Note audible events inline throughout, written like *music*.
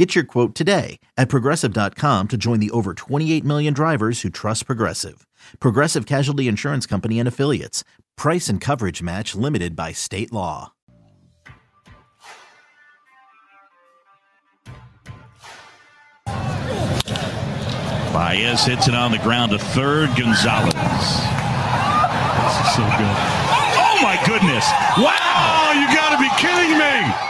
Get your quote today at progressive.com to join the over 28 million drivers who trust Progressive. Progressive Casualty Insurance Company and Affiliates. Price and coverage match limited by state law. Baez hits it on the ground to third. Gonzalez. This is so good. Oh my goodness! Wow! Oh, you got to be kidding me!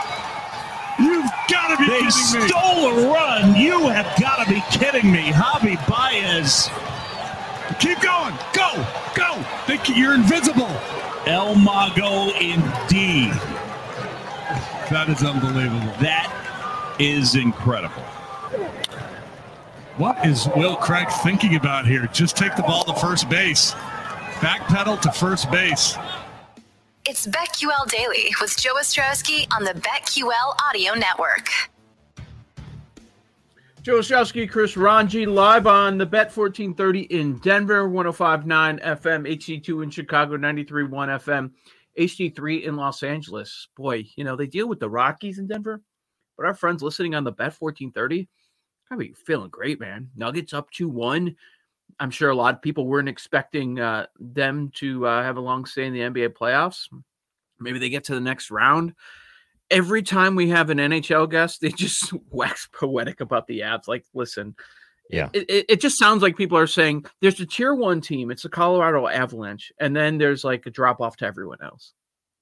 You've got to be They kidding me! stole a run. You have got to be kidding me, Javi Baez. Keep going! Go! Go! Think you're invisible! El Mago, indeed. That is unbelievable. That is incredible. What is Will Craig thinking about here? Just take the ball to first base. Backpedal to first base. It's BetQL Daily with Joe Ostrowski on the BetQL Audio Network. Joe Ostrowski, Chris Ranji, live on the Bet 1430 in Denver, 1059 FM, HD2 in Chicago, 93.1 FM, HD3 in Los Angeles. Boy, you know, they deal with the Rockies in Denver, but our friends listening on the Bet 1430, gotta be feeling great, man. Nuggets up 2 1. I'm sure a lot of people weren't expecting uh, them to uh, have a long stay in the NBA playoffs. Maybe they get to the next round every time we have an NHL guest, they just *laughs* wax poetic about the abs. Like, listen, Yeah. it, it, it just sounds like people are saying there's a tier one team, it's the Colorado Avalanche, and then there's like a drop off to everyone else.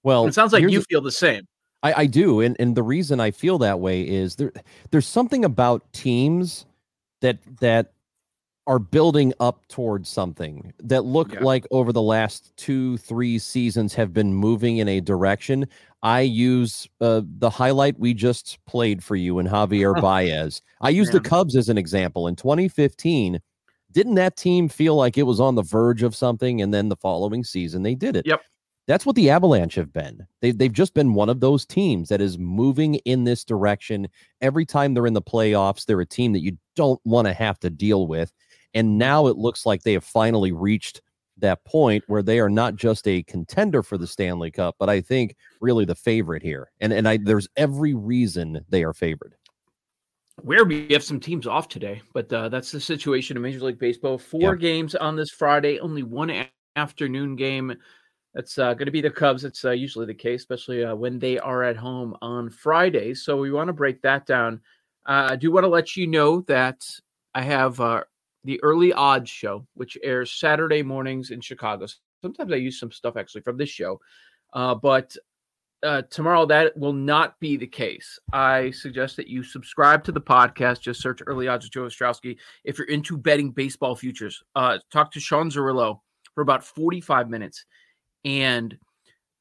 Well, it sounds like you feel the same. I, I do, and and the reason I feel that way is there there's something about teams that that are building up towards something that look Yeah. like over the last two three seasons have been moving in a direction. I use uh, the highlight we just played for you in Javier *laughs* Baez. I use the Cubs as an example. In 2015, didn't that team feel like it was on the verge of something, and then the following season they did it? Yep. That's what the Avalanche have been. They've, they've just been one of those teams that is moving in this direction. Every time they're in the playoffs, they're a team that you don't want to have to deal with. And now it looks like they have finally reached that point where they are not just a contender for the Stanley Cup, but I think really the favorite here. And and I there's every reason they are favored. Where we have some teams off today, but uh, that's the situation in Major League Baseball. Four Yeah. games on this Friday, only one a- afternoon game. That's uh, going to be the Cubs. It's uh, usually the case, especially uh, when they are at home on Fridays. So we want to break that down. Uh, I do want to let you know that I have uh, the Early Odds show, which airs Saturday mornings in Chicago. Sometimes I use some stuff actually from this show, uh, but uh, tomorrow that will not be the case. I suggest that you subscribe to the podcast. Just search Early Odds with Joe Ostrowski if you're into betting baseball futures. Uh, talk to Sean Zerillo for about 45 minutes, and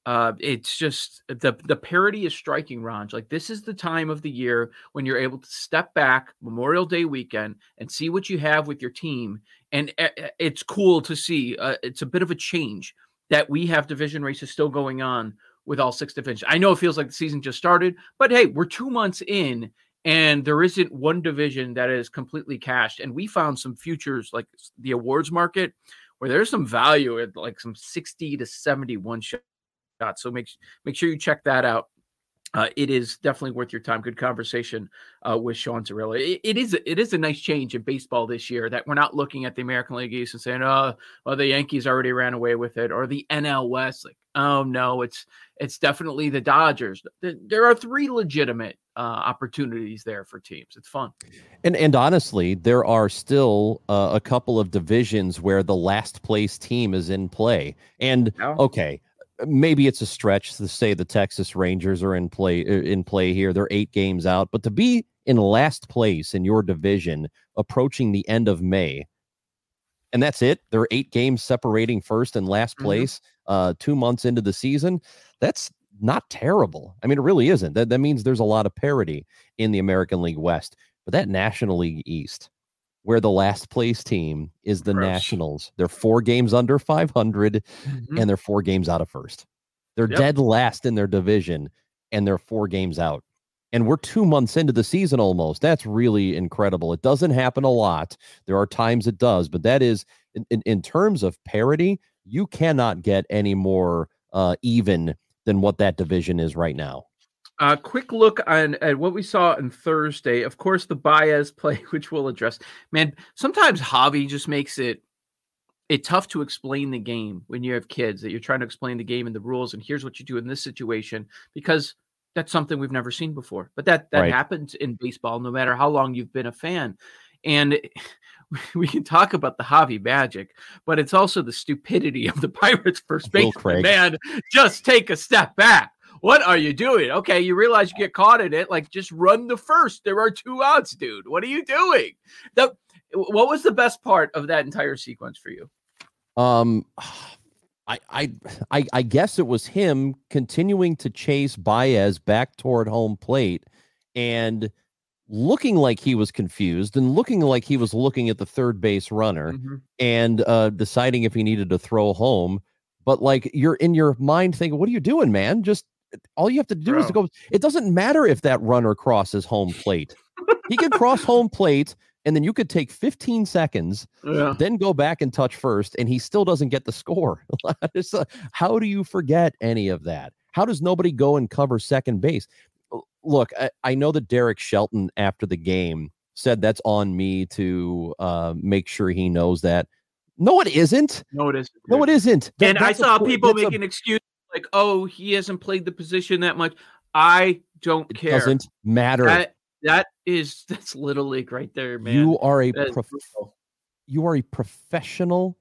uh, it's just the the parity is striking, Ron. Like this is the time of the year when you're able to step back Memorial Day weekend and see what you have with your team, and uh, uh, it's cool to see. Uh, it's a bit of a change that we have division races still going on with all six divisions. I know it feels like the season just started, but hey, we're two months in, and there isn't one division that is completely cashed. And we found some futures like the awards market where there's some value at like some 60 to 71 So make make sure you check that out. Uh, it is definitely worth your time. Good conversation uh, with Sean Zerillo. It, it is it is a nice change in baseball this year that we're not looking at the American League East and saying, "Oh, well, the Yankees already ran away with it," or the NL West. Like, oh no, it's it's definitely the Dodgers. There are three legitimate uh, opportunities there for teams. It's fun. And and honestly, there are still uh, a couple of divisions where the last place team is in play. And Yeah. okay, maybe it's a stretch to say the Texas Rangers are in play uh, in play here. They're 8 games out, but to be in last place in your division approaching the end of May and that's it. There are 8 games separating first and last Mhm. place uh 2 months into the season. That's not terrible. I mean, it really isn't. That that means there's a lot of parity in the American League West. But that National League East, where the last place team is the Gross. Nationals. They're four games under 500 Mhm. and they're four games out of first. They're Yep. dead last in their division and they're four games out. And we're two months into the season almost. That's really incredible. It doesn't happen a lot. There are times it does, but that is in, in, in terms of parity, you cannot get any more uh, even than what that division is right now. A quick look on at what we saw on Thursday. Of course, the Baez play, *laughs* which we'll address. Man, sometimes Javi just makes it it tough to explain the game when you have kids that you're trying to explain the game and the rules and here's what you do in this situation because that's something we've never seen before. But that that Right. happens in baseball no matter how long you've been a fan. And *laughs* we can talk about the Javi magic, but it's also the stupidity of the *laughs* Pirates first baseman. Man, just take a step back. What are you doing? Okay, you realize you get caught in it. Like, just run the first. There are two outs, dude. What are you doing? The what was the best part of that entire sequence for you? Um, I, I, I, I guess it was him continuing to chase Baez back toward home plate and looking like he was confused and looking like he was looking at the third base runner and uh, deciding if he needed to throw home. But like you're in your mind thinking, what are you doing, man? Just all you have to do is to go. It doesn't matter if that runner crosses home plate. he could cross home *laughs* plate, and then you could take 15 seconds Yeah. then go back and touch first, and he still doesn't get the score. *laughs* Uh, how do you forget any of that? How does nobody go and cover second base? Look, I, I know that Derek Shelton after the game said that's on me to uh, make sure he knows that. No, it isn't. No, it isn't. No, it isn't. That- and I that's a saw people a- making excuses like, "Oh, he hasn't played the position that much." I don't It care. doesn't matter. That that is *laughs* that's little league right there, man. you are a That is prof- you are a professional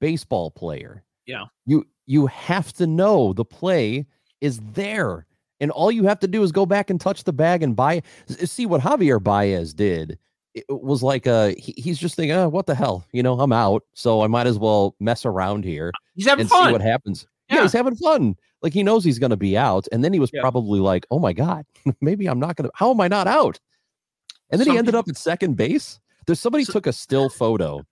baseball player. Yeah. You you have to know the play is there. And all you have to do is go back and touch the bag and buy see what Javier Baez did. It was like uh he, he's just thinking, oh, what the hell? You know, I'm out, so I might as well mess around here He's having and fun. see what happens. Yeah. Yeah. he's having fun. Like he knows he's gonna be out. And then he was Yeah. probably like, Oh my god, *laughs* maybe I'm not gonna how am I not out? And then Some he ended people- up at second base. There's somebody So- took a still photo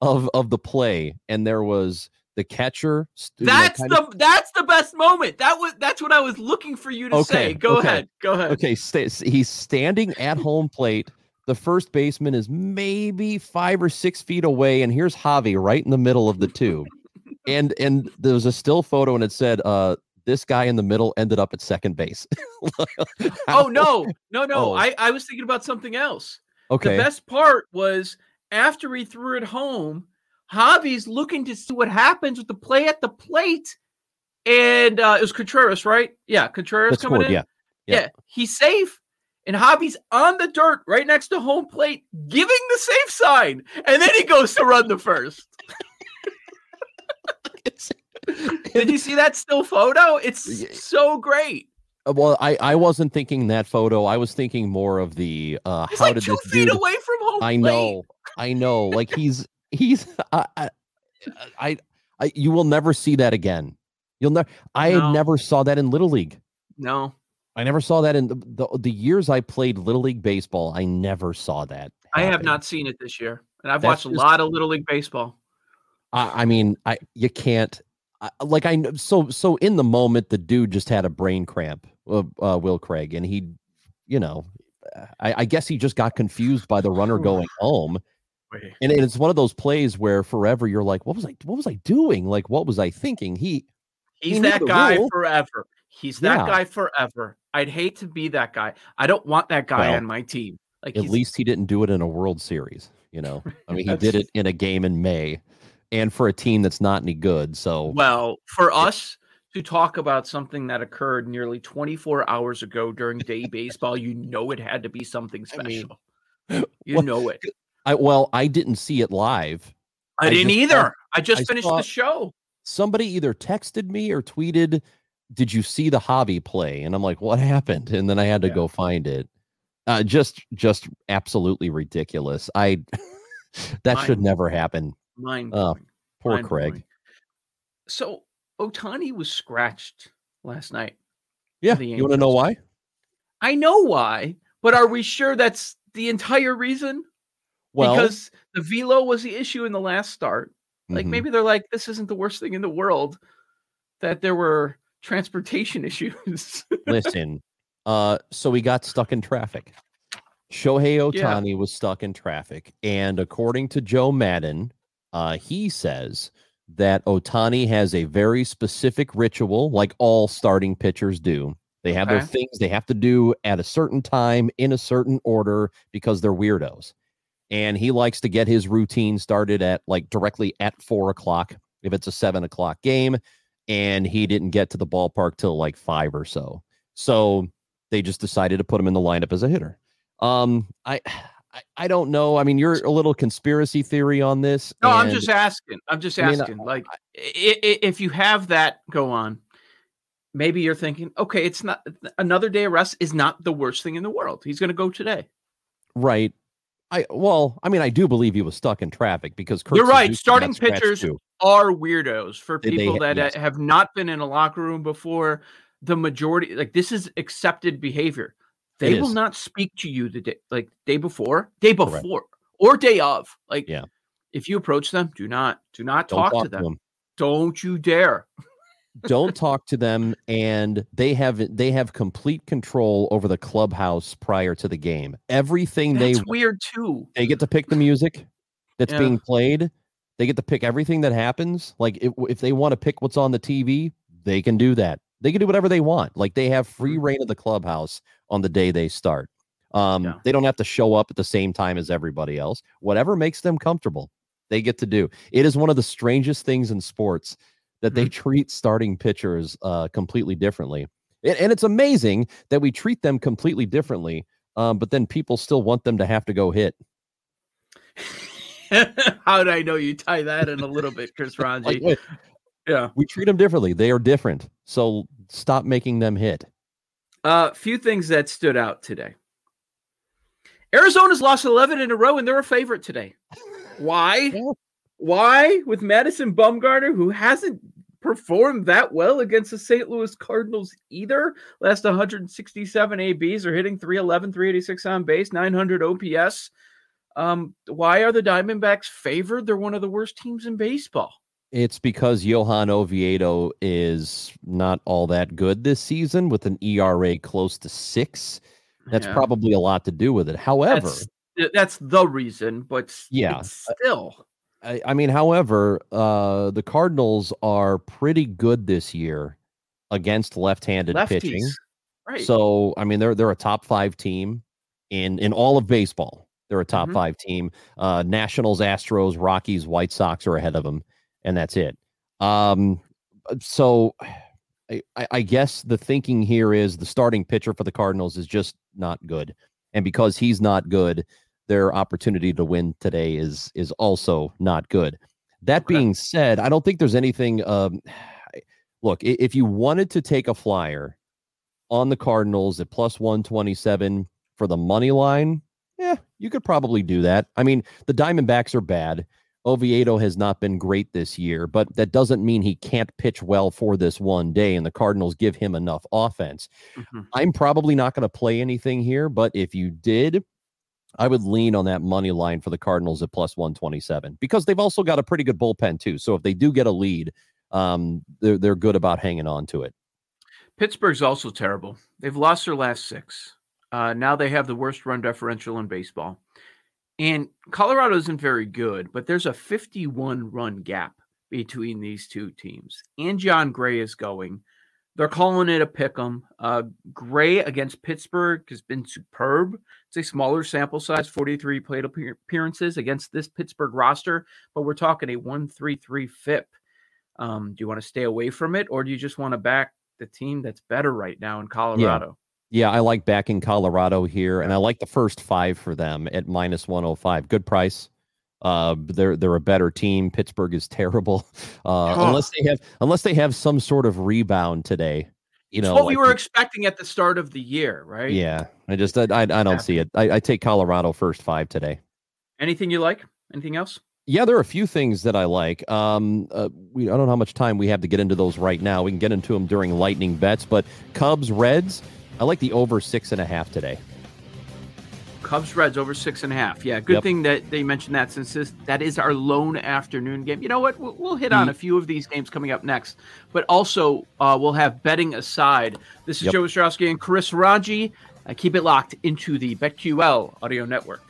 of of the play, and there was the catcher. st- you know, That's the of- that's the best moment. That was that's what I was looking for you to Okay, say. Go okay. ahead. Go ahead. okay. Sta- he's standing at home plate. The first baseman is maybe five or six feet away, and here's Javi right in the middle of the two. And and there was a still photo, and it said, "Uh, this guy in the middle ended up at second base." *laughs* Oh no, no, no. Oh. I, I was thinking about something else. Okay. The best part was after he threw it home, Javi's looking to see what happens with the play at the plate. And uh, it was Contreras, right? Yeah, Contreras That coming scored, in. yeah. yeah. yeah, he's safe. And Javi's on the dirt right next to home plate, giving the safe sign. And then he goes to run the first. *laughs* *laughs* Did you see that still photo? It's so great. Uh, Well, I I wasn't thinking that photo. I was thinking more of the uh He's how like did two this feet dude away from home I know. I know. Like he's he's *laughs* I, I, I I you will never see that again. You'll never I No. never saw that in little league. No, I never saw that in the, the the years I played little league baseball. I never saw that. I have not seen it this year. And I've That's watched a lot of Little League Baseball. I, I mean, I you can't. I, like I so so in the moment, the dude just had a brain cramp. Uh, uh, Will Craig, and he, you know, I, I guess he just got confused by the runner going home. And it's one of those plays where forever you're like, what was I what was I doing? Like, what was I thinking? He He's He that guy rule. forever. He's that Yeah. guy forever. I'd hate to be that guy. I don't want that guy Well, on my team. Like at least he didn't do it in a World Series. You know, I mean, he *laughs* did it in a game in May, and for a team that's not any good. So well for us to talk about something that occurred nearly 24 hours ago during day *laughs* baseball, you know it had to be something I mean, special. *laughs* you well, know it. I well, I didn't see it live. I, I didn't either. saw- I just I finished the show. somebody either texted me or tweeted, "Did you see the Javi play?" And I'm like, "What happened?" And then I had to Yeah. go find it. Uh, just, just absolutely ridiculous. I *laughs* that should never happen. Mind Oh, blowing. Poor Mind Craig. blowing. So Ohtani was scratched last night. Yeah, you want to know why? I know why, but are we sure that's the entire reason? Well, because the velo was the issue in the last start. Like mhm. maybe they're like, this isn't the worst thing in the world that there were transportation *laughs* issues. listen. Uh, so we got stuck in traffic. Shohei Yeah. Ohtani was stuck in traffic, and according to Joe Maddon, uh, he says that Ohtani has a very specific ritual, like all starting pitchers do. They have their things they have to do at a certain time in a certain order because they're weirdos. And he likes to get his routine started at like directly at four o'clock if it's a seven o'clock game. And he didn't get to the ballpark till like five or so. So they just decided to put him in the lineup as a hitter. Um, I, I, I don't know. I mean, you're a little conspiracy theory on this. no, I'm just asking. I'm just I mean, asking. like, i- i- if you have that go on, maybe you're thinking, okay, it's not another day of rest is not the worst thing in the world. He's going to go today. right. I well, I mean, I do believe he was stuck in traffic because Kurt You're right. Starting pitchers. Are weirdos for They- they people ha- that uh, yes. have not been in a locker room before. The majority, like this, is accepted behavior. They It will is. not speak to you the day, like day before, day Correct. before, or day of. Like, Yeah. if you approach them, do not, do not Don't talk, to them. them. Don't you dare. don't *laughs* talk to them and they have they have complete control over the clubhouse prior to the game everything That's they weird too. they get to pick the music that's Yeah. being played they get to pick everything that happens like if, if they want to pick what's on the tv they can do that they can do whatever they want like they have free Mhm. reign of the clubhouse on the day they start um Yeah. they don't have to show up at the same time as everybody else whatever makes them comfortable they get to do it is one of the strangest things in sports that they treat starting pitchers uh completely differently and, and it's amazing that we treat them completely differently um, but then people still want them to have to go hit *laughs* How did I know you tie that in a little bit, Chris Ranji? *laughs* like yeah. we treat them differently they are different so stop making them hit A uh, few things that stood out today. Arizona's lost 11 in a row and they're a favorite today. Why? *laughs* Yeah. Why? With Madison Bumgarner, who hasn't performed that well against the St. Louis Cardinals either. Last 167 ABs are hitting 311, 386 on base, 900 OPS. Um, why are the Diamondbacks favored? They're one of the worst teams in baseball. It's because Johan Oviedo is not all that good this season with an ERA close to six. That's Yeah. probably a lot to do with it. However, that's, that's the reason, but Yeah. still. I, I mean, however, uh, the Cardinals are pretty good this year against left-handed pitching. Right. So, I mean, they're they're a top five team in in all of baseball. They're a top Mhm. five team. Uh, Nationals, Astros, Rockies, White Sox are ahead of them, and that's it. Um, so, I, I guess the thinking here is the starting pitcher for the Cardinals is just not good, and because he's not good, their opportunity to win today is is also not good. That being said, I don't think there's anything. Um, look, if you wanted to take a flyer on the Cardinals at plus 127 for the money line, yeah, you could probably do that. I mean, the Diamondbacks are bad. Oviedo has not been great this year, but that doesn't mean he can't pitch well for this one day, and the Cardinals give him enough offense. Mhm. I'm probably not going to play anything here, but if you did, I would lean on that money line for the Cardinals at plus 127 because they've also got a pretty good bullpen, too. So if they do get a lead, um, they're, they're good about hanging on to it. Pittsburgh's also terrible. They've lost their last six. Uh, now they have the worst run differential in baseball. And Colorado isn't very good, but there's a 51 run gap between these two teams. And Jon Gray is going. They're calling it a pick 'em. Uh, Gray against Pittsburgh has been superb. It's a smaller sample size, 43 plate appearances against this Pittsburgh roster, but we're talking a 133 FIP. Um, do you want to stay away from it, or do you just want to back the team that's better right now in Colorado? Yeah, I like backing Colorado here, and I like the first five for them at minus 105. Good price. Uh, they're they're a better team. Pittsburgh is *laughs* terrible. Uh, Oh. unless they have unless they have some sort of rebound today. You It's know, what we were expecting at the start of the year, right? Yeah, I just I I, I don't Yeah. see it. I, I take Colorado first five today. Anything you like? Anything else? Yeah, there are a few things that I like. Um, uh, we I don't know how much time we have to get into those right now. We can get into them during lightning bets, but Cubs Reds, I like the over six and a half today. Cubs Reds over six and a half. Yeah, good Yep. thing that they mentioned that since this, that is our lone afternoon game. You know what? We'll, we'll hit on a few of these games coming up next, but also uh, we'll have betting aside. This is Yep. Joe Ostrowski and Chris Raji. Uh, keep it locked into the BetQL audio network.